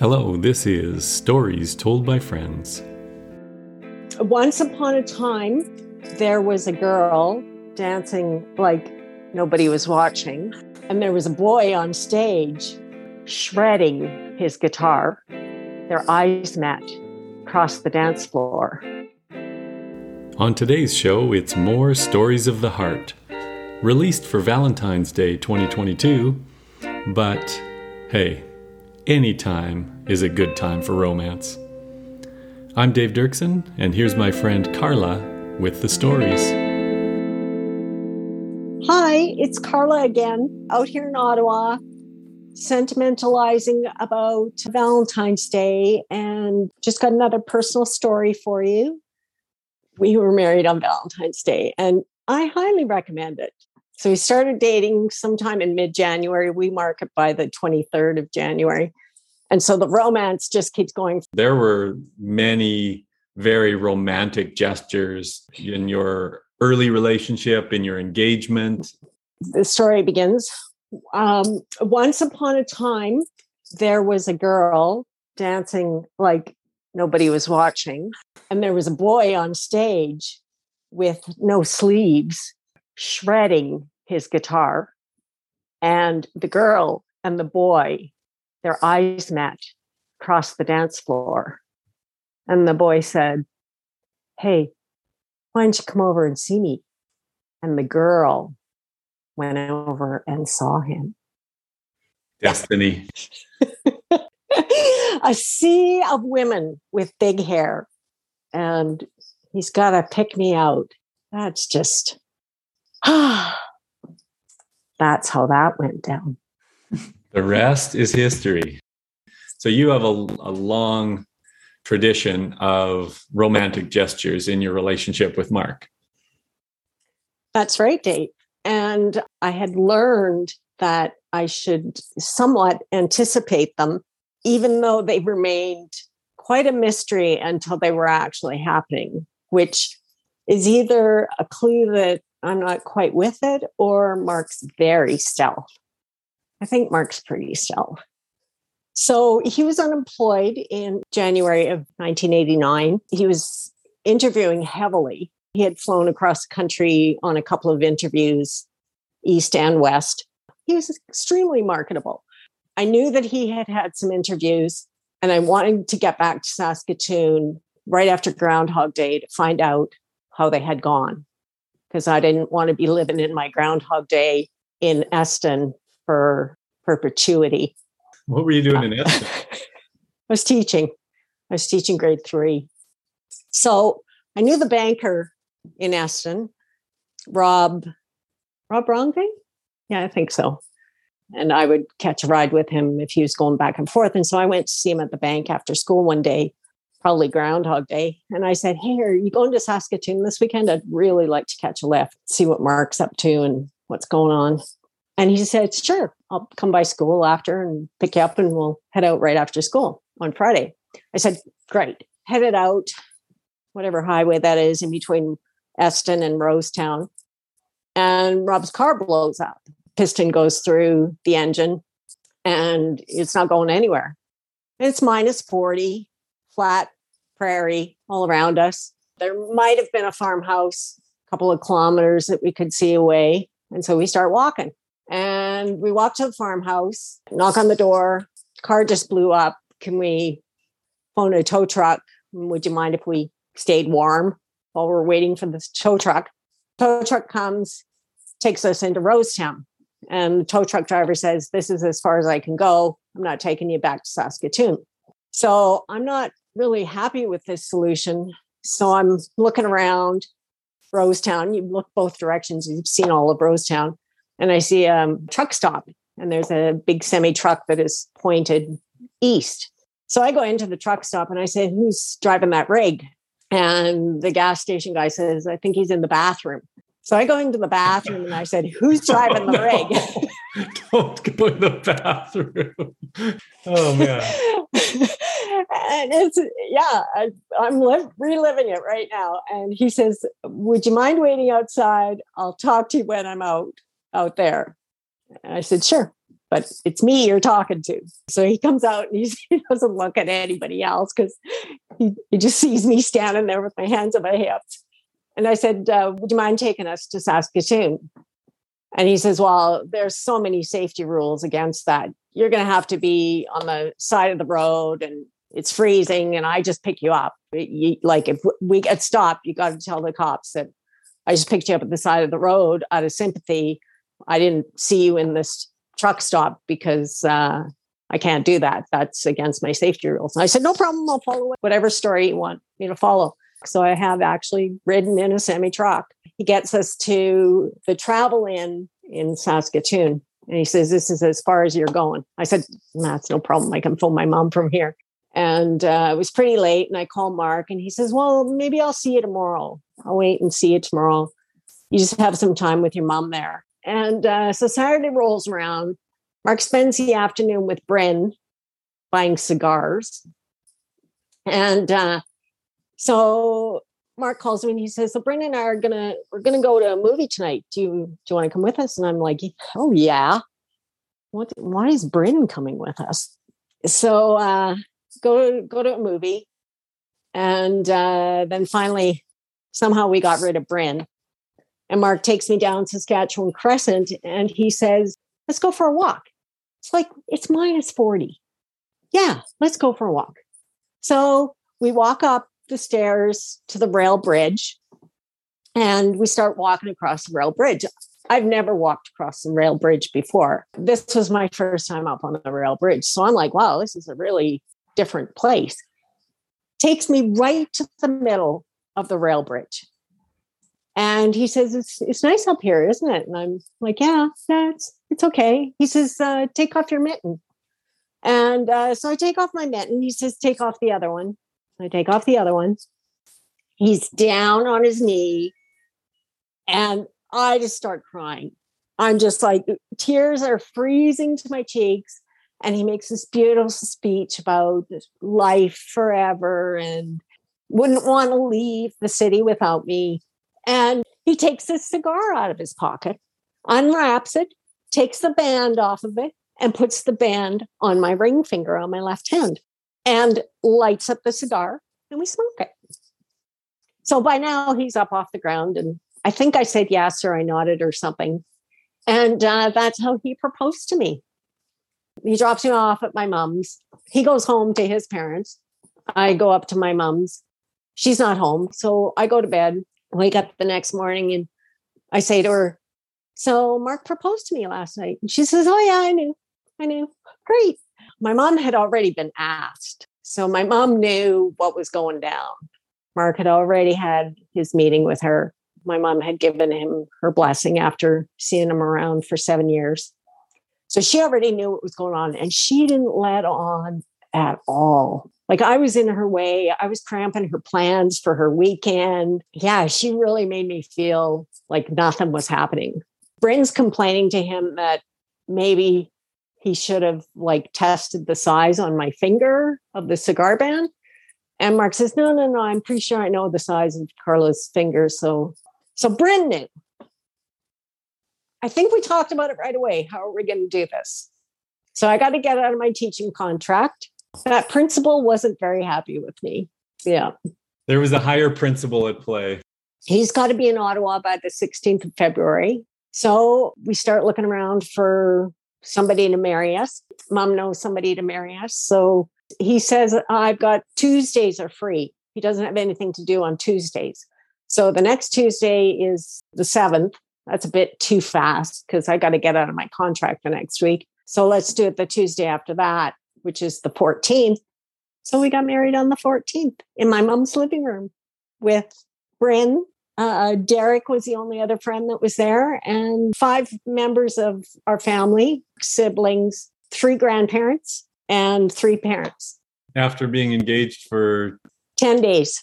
Hello, this is Stories Told by Friends. Once upon a time, there was a girl dancing like nobody was watching, and there was a boy on stage shredding his guitar. Their eyes met across the dance floor. On today's show, it's more Stories of the Heart, released for Valentine's Day 2022. But hey, any time is a good time for romance. I'm Dave Dirksen, and here's my friend Carla with the stories. Hi, it's Carla again, out here in Ottawa, sentimentalizing about Valentine's Day, and just got another personal story for you. We were married on Valentine's Day, and I highly recommend it. So we started dating sometime in mid January. We mark it by the 23rd of January. And so the romance just keeps going. There were many very romantic gestures in your early relationship, in your engagement. The story begins. Um, once upon a time, there was a girl dancing like nobody was watching, and there was a boy on stage with no sleeves shredding his guitar. And the girl and the boy, their eyes met across the dance floor. And the boy said, Hey, why don't you come over and see me? And the girl went over and saw him. Destiny. a sea of women with big hair. And he's got to pick me out. That's just That's how that went down. The rest is history. So you have a, a long tradition of romantic gestures in your relationship with Mark. That's right, Dave. And I had learned that I should somewhat anticipate them, even though they remained quite a mystery until they were actually happening, which is either a clue that I'm not quite with it, or Mark's very stealth. I think Mark's pretty stealth. So he was unemployed in January of 1989. He was interviewing heavily. He had flown across the country on a couple of interviews, east and west. He was extremely marketable. I knew that he had had some interviews, and I wanted to get back to Saskatoon right after Groundhog Day to find out how they had gone because I didn't want to be living in my Groundhog Day in Eston for perpetuity. What were you doing in uh, Eston? I was teaching. I was teaching grade three. So I knew the banker in Eston, Rob, Rob Ronke? Yeah, I think so. And I would catch a ride with him if he was going back and forth. And so I went to see him at the bank after school one day probably Groundhog Day. And I said, Hey, are you going to Saskatoon this weekend? I'd really like to catch a lift, see what Mark's up to and what's going on. And he said, Sure, I'll come by school after and pick you up and we'll head out right after school on Friday. I said, Great. Headed out, whatever highway that is in between Eston and Rosetown. And Rob's car blows up. Piston goes through the engine and it's not going anywhere. It's minus 40 flat prairie all around us. There might have been a farmhouse a couple of kilometers that we could see away. And so we start walking. And we walk to the farmhouse, knock on the door, car just blew up. Can we phone a tow truck? Would you mind if we stayed warm while we're waiting for the tow truck? Tow truck comes, takes us into Rosetown. And the tow truck driver says, This is as far as I can go. I'm not taking you back to Saskatoon. So I'm not really happy with this solution. So I'm looking around Rosetown. You look both directions, you've seen all of Rosetown. And I see a um, truck stop, and there's a big semi truck that is pointed east. So I go into the truck stop and I say, Who's driving that rig? And the gas station guy says, I think he's in the bathroom. So I go into the bathroom and I said, Who's driving oh, the rig? Don't go in the bathroom. Oh, man. and it's yeah I, am li- reliving it right now and he says would you mind waiting outside i'll talk to you when i'm out out there and i said sure but it's me you're talking to. So he comes out and he doesn't look at anybody else because he, he just sees me standing there with my hands on my hips. And I said, uh, Would you mind taking us to Saskatoon? And he says, Well, there's so many safety rules against that. You're going to have to be on the side of the road and it's freezing and I just pick you up. You, like if we get stopped, you got to tell the cops that I just picked you up at the side of the road out of sympathy. I didn't see you in this truck stop because uh, I can't do that. That's against my safety rules. And I said, no problem. I'll follow whatever story you want me to follow. So I have actually ridden in a semi truck. He gets us to the travel inn in Saskatoon. And he says, This is as far as you're going. I said, That's no problem. I can phone my mom from here. And uh, it was pretty late. And I called Mark and he says, Well, maybe I'll see you tomorrow. I'll wait and see you tomorrow. You just have some time with your mom there. And uh, so Saturday rolls around. Mark spends the afternoon with Bryn buying cigars. And uh, so Mark calls me and he says, So Bryn and I are gonna we're gonna go to a movie tonight. Do you do you want to come with us? And I'm like, Oh yeah. What why is Bryn coming with us? So uh go go to a movie. And uh, then finally somehow we got rid of Bryn. And Mark takes me down Saskatchewan Crescent and he says, Let's go for a walk. It's like, it's minus 40. Yeah, let's go for a walk. So we walk up the stairs to the rail bridge and we start walking across the rail bridge. I've never walked across the rail bridge before. This was my first time up on the rail bridge. So I'm like, wow, this is a really different place. Takes me right to the middle of the rail bridge. And he says, it's, it's nice up here, isn't it? And I'm like, yeah, it's, it's okay. He says, uh, take off your mitten. And uh, so I take off my mitten. He says, take off the other one. I take off the other one. He's down on his knee. And I just start crying. I'm just like, tears are freezing to my cheeks. And he makes this beautiful speech about life forever and wouldn't want to leave the city without me. And he takes his cigar out of his pocket, unwraps it, takes the band off of it, and puts the band on my ring finger on my left hand and lights up the cigar and we smoke it. So by now he's up off the ground. And I think I said yes or I nodded or something. And uh, that's how he proposed to me. He drops me off at my mom's. He goes home to his parents. I go up to my mom's she's not home. So I go to bed, wake up the next morning, and I say to her, So Mark proposed to me last night. And she says, Oh, yeah, I knew. I knew. Great. My mom had already been asked. So my mom knew what was going down. Mark had already had his meeting with her. My mom had given him her blessing after seeing him around for seven years. So she already knew what was going on and she didn't let on at all. Like I was in her way. I was cramping her plans for her weekend. Yeah, she really made me feel like nothing was happening. Bryn's complaining to him that maybe he should have like tested the size on my finger of the cigar band. And Mark says, no, no, no, I'm pretty sure I know the size of Carla's fingers. So, so Bryn knew. I think we talked about it right away. How are we going to do this? So I got to get out of my teaching contract that principal wasn't very happy with me. Yeah. There was a higher principal at play. He's got to be in Ottawa by the 16th of February. So we start looking around for somebody to marry us. Mom knows somebody to marry us. So he says, I've got Tuesdays are free. He doesn't have anything to do on Tuesdays. So the next Tuesday is the 7th. That's a bit too fast because I got to get out of my contract the next week. So let's do it the Tuesday after that which is the 14th. So we got married on the 14th in my mom's living room with Bryn. Uh, Derek was the only other friend that was there, and five members of our family, siblings, three grandparents, and three parents. After being engaged for 10 days.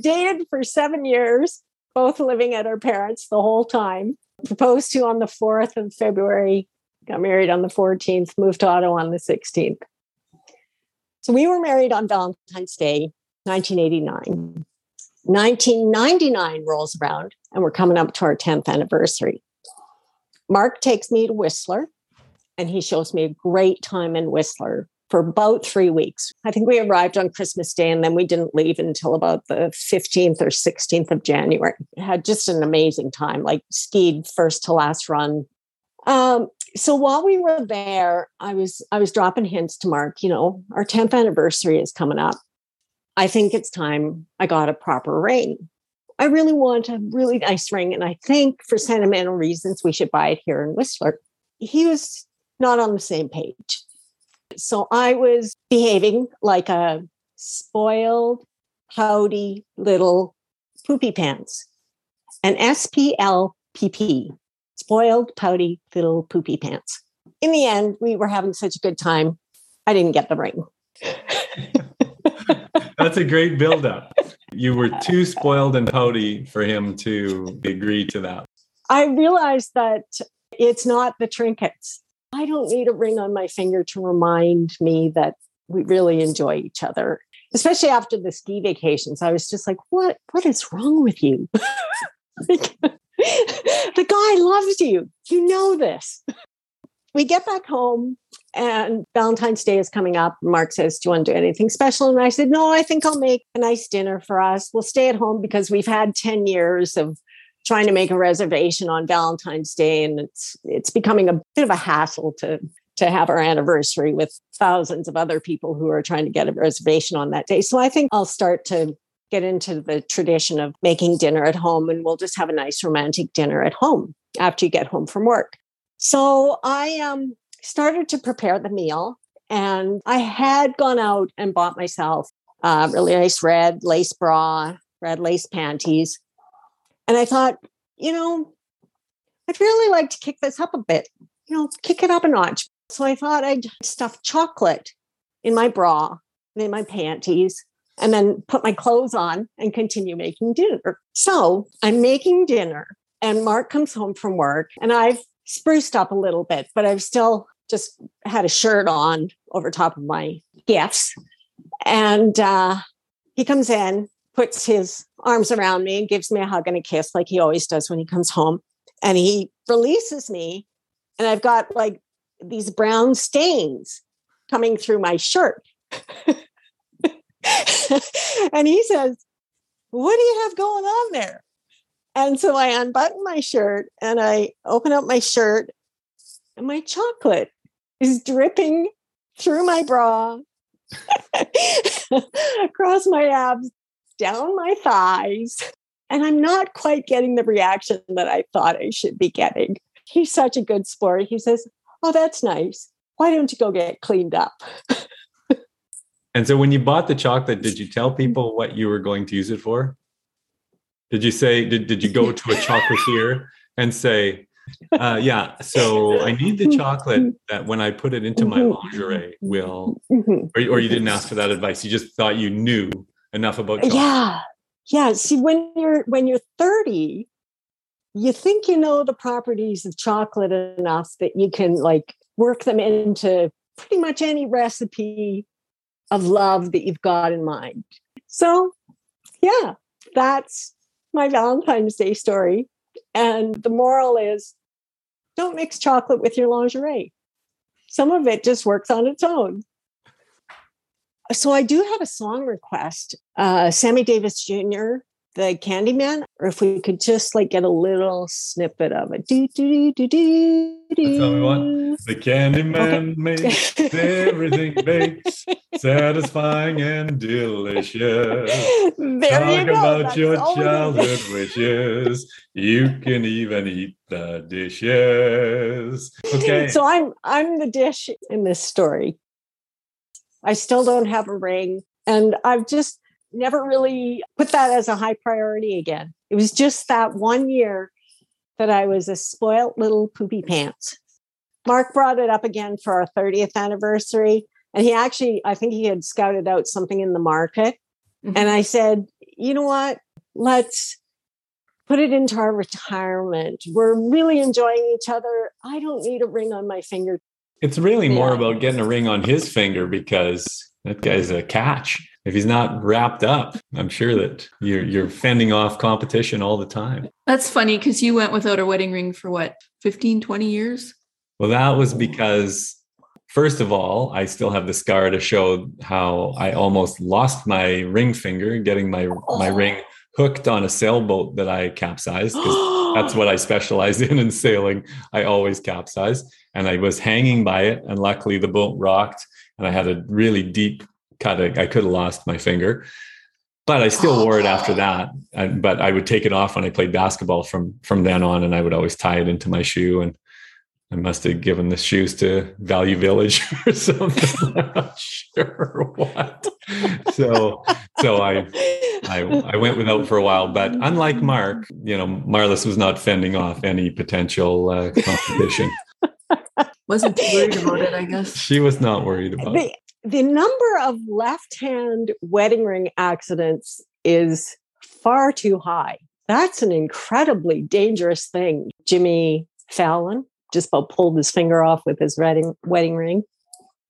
Dated for seven years, both living at our parents the whole time. Proposed to on the 4th of February, got married on the 14th, moved to Ottawa on the 16th. So we were married on Valentine's Day, 1989. 1999 rolls around and we're coming up to our 10th anniversary. Mark takes me to Whistler and he shows me a great time in Whistler for about three weeks. I think we arrived on Christmas Day and then we didn't leave until about the 15th or 16th of January. Had just an amazing time, like skied first to last run. Um, so while we were there, I was I was dropping hints to Mark, you know, our 10th anniversary is coming up. I think it's time I got a proper ring. I really want a really nice ring. And I think for sentimental reasons, we should buy it here in Whistler. He was not on the same page. So I was behaving like a spoiled, pouty little poopy pants. An SPLPP, spoiled, pouty little poopy pants. In the end, we were having such a good time. I didn't get the ring. That's a great buildup. You were too spoiled and pouty for him to agree to that. I realized that it's not the trinkets. I don't need a ring on my finger to remind me that we really enjoy each other. Especially after the ski vacations, I was just like, "What? What is wrong with you? the guy loves you. You know this." We get back home and Valentine's Day is coming up. Mark says, Do you want to do anything special? And I said, No, I think I'll make a nice dinner for us. We'll stay at home because we've had 10 years of trying to make a reservation on Valentine's Day. And it's it's becoming a bit of a hassle to to have our anniversary with thousands of other people who are trying to get a reservation on that day. So I think I'll start to get into the tradition of making dinner at home and we'll just have a nice romantic dinner at home after you get home from work. So I um started to prepare the meal. And I had gone out and bought myself a really nice red lace bra, red lace panties. And I thought, you know, I'd really like to kick this up a bit, you know, kick it up a notch. So I thought I'd stuff chocolate in my bra and in my panties and then put my clothes on and continue making dinner. So I'm making dinner and Mark comes home from work and I've spruced up a little bit, but I've still just had a shirt on over top of my gifts. And uh, he comes in, puts his arms around me, and gives me a hug and a kiss, like he always does when he comes home. And he releases me, and I've got like these brown stains coming through my shirt. and he says, What do you have going on there? And so I unbutton my shirt and I open up my shirt, and my chocolate is dripping through my bra, across my abs, down my thighs. And I'm not quite getting the reaction that I thought I should be getting. He's such a good sport. He says, Oh, that's nice. Why don't you go get cleaned up? and so when you bought the chocolate, did you tell mm-hmm. people what you were going to use it for? Did you say, did, did you go to a chocolatier and say, uh, yeah. So I need the chocolate mm-hmm. that when I put it into my mm-hmm. lingerie will, or, or you didn't ask for that advice. You just thought you knew enough about uh, chocolate. Yeah. Yeah. See, when you're, when you're 30, you think you know the properties of chocolate enough that you can like work them into pretty much any recipe of love that you've got in mind. So, yeah, that's my Valentine's Day story. And the moral is don't mix chocolate with your lingerie. Some of it just works on its own. So I do have a song request. Uh, Sammy Davis Jr., the Candyman, or if we could just like get a little snippet of it. Do do do do do. All we want. The Candyman makes everything bakes satisfying and delicious. There Talk you go. about That's your all we need. childhood wishes. You can even eat the dishes. Okay. So I'm I'm the dish in this story. I still don't have a ring, and I've just never really put that as a high priority again. It was just that one year that I was a spoilt little poopy pants. Mark brought it up again for our 30th anniversary. And he actually, I think he had scouted out something in the market. Mm-hmm. And I said, you know what? Let's put it into our retirement. We're really enjoying each other. I don't need a ring on my finger. It's really more Yeah. about getting a ring on his finger because that guy's a catch. If he's not wrapped up, I'm sure that you're you're fending off competition all the time. That's funny because you went without a wedding ring for what, 15, 20 years? Well, that was because, first of all, I still have the scar to show how I almost lost my ring finger getting my my Oh. ring hooked on a sailboat that I capsized. That's what I specialize in in sailing. I always capsize, and I was hanging by it, and luckily the boat rocked, and I had a really deep cut. I I could have lost my finger, but I still wore it after that. And, but I would take it off when I played basketball from from then on, and I would always tie it into my shoe. And I must have given the shoes to Value Village or something. I'm not sure what. So so I I, I went without for a while, but unlike Mark, you know, Marlis was not fending off any potential uh, competition. Wasn't too worried about it, I guess. she was not worried about it. the, the number of left hand wedding ring accidents is far too high. That's an incredibly dangerous thing. Jimmy Fallon just about pulled his finger off with his wedding, wedding ring.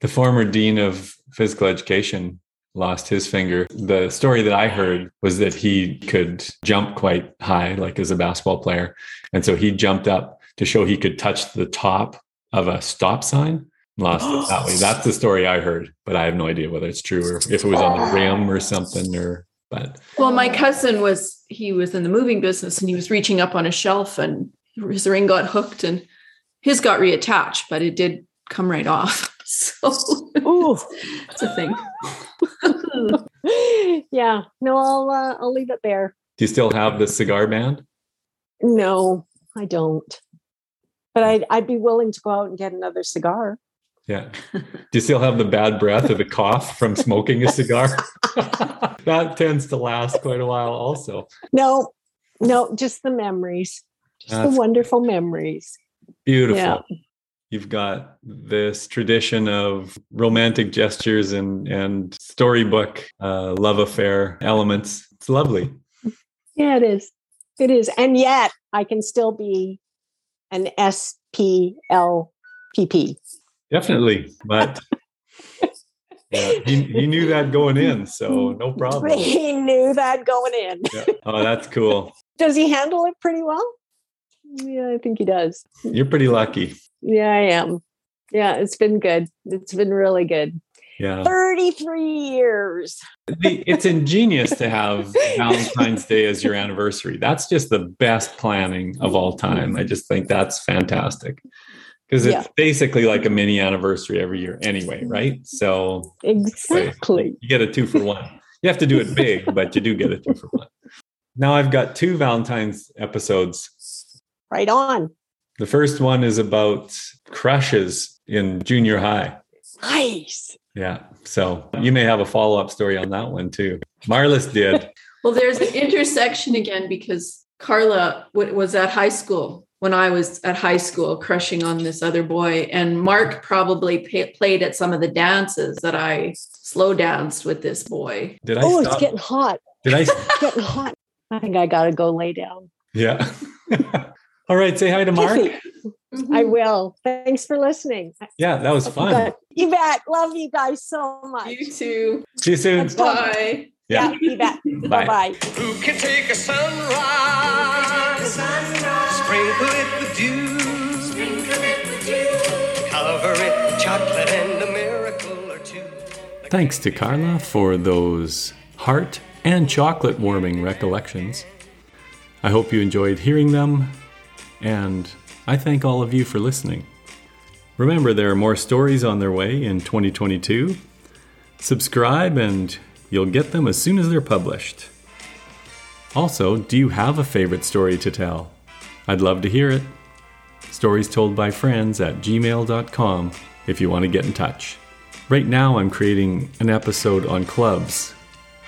The former dean of physical education lost his finger. The story that I heard was that he could jump quite high, like as a basketball player. And so he jumped up to show he could touch the top of a stop sign. Lost it that way. That's the story I heard, but I have no idea whether it's true or if it was on the rim or something or but Well, my cousin was he was in the moving business and he was reaching up on a shelf and his ring got hooked and his got reattached, but it did come right off. So Ooh. it's a thing. yeah. No, I'll uh, I'll leave it there. do you still have the cigar band? No, I don't. But I'd I'd be willing to go out and get another cigar. Yeah. Do you still have the bad breath or the cough from smoking a cigar? that tends to last quite a while also. No, no, just the memories. Just That's the wonderful memories. Beautiful. Yeah. You've got this tradition of romantic gestures and and storybook uh, love affair elements. It's lovely. Yeah, it is. It is. And yet I can still be an SPLPP. Definitely. But yeah, he, he knew that going in, so no problem. He knew that going in. Yeah. Oh, that's cool. Does he handle it pretty well? Yeah, I think he does. You're pretty lucky. Yeah, I am. Yeah, it's been good. It's been really good. Yeah. 33 years. It's ingenious to have Valentine's Day as your anniversary. That's just the best planning of all time. I just think that's fantastic because it's Yeah. basically like a mini anniversary every year anyway, right? So Exactly. you get a two for one. You have to do it big, but you do get a two for one. Now I've got two Valentine's episodes. Right on. The first one is about crushes in junior high. Nice. Yeah. So you may have a follow up story on that one too. Marlis did. Well, there's an intersection again because Carla was at high school when I was at high school, crushing on this other boy, and Mark probably pa played at some of the dances that I slow danced with this boy. Did I Oh, it's getting hot. Did I? It's getting hot. I think I got to go lay down. Yeah. All right. Say hi to Mark. Tiffy, I mm-hmm. will. Thanks for listening. Yeah, that was fun. You bet. Love you guys so much. You too. See you soon. Let's. Bye. Yeah. Yeah, you bet. Bye. Bye bye. Who can take a sunrise, sprinkle it with dew, cover it with chocolate and a miracle or two. Thanks to Carla for those heart and chocolate warming recollections. I hope you enjoyed hearing them, and I thank all of you for listening. Remember, there are more stories on their way in 2022. Subscribe, and you'll get them as soon as they're published. Also, do you have a favorite story to tell? I'd love to hear it. Stories told by friends at gmail.com if you want to get in touch. Right now, I'm creating an episode on clubs,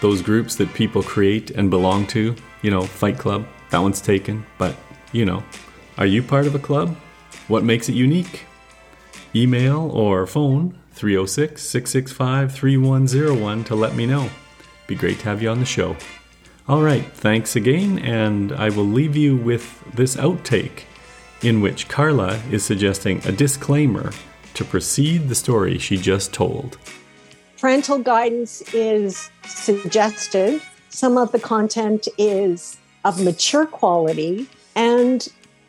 those groups that people create and belong to. You know, Fight Club, that one's taken, but you know. Are you part of a club? What makes it unique? Email or phone 306 665 3101 to let me know. Be great to have you on the show. All right, thanks again, and I will leave you with this outtake in which Carla is suggesting a disclaimer to precede the story she just told. Parental guidance is suggested. Some of the content is of mature quality and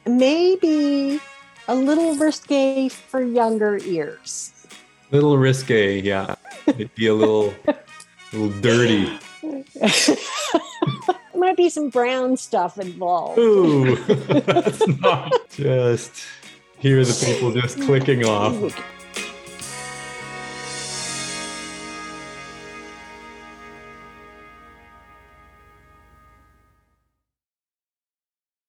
may be a little risque for younger ears. Little risque, yeah. It'd be a little, little dirty. Might be some brown stuff involved. Ooh, that's not just. Hear the people just clicking off.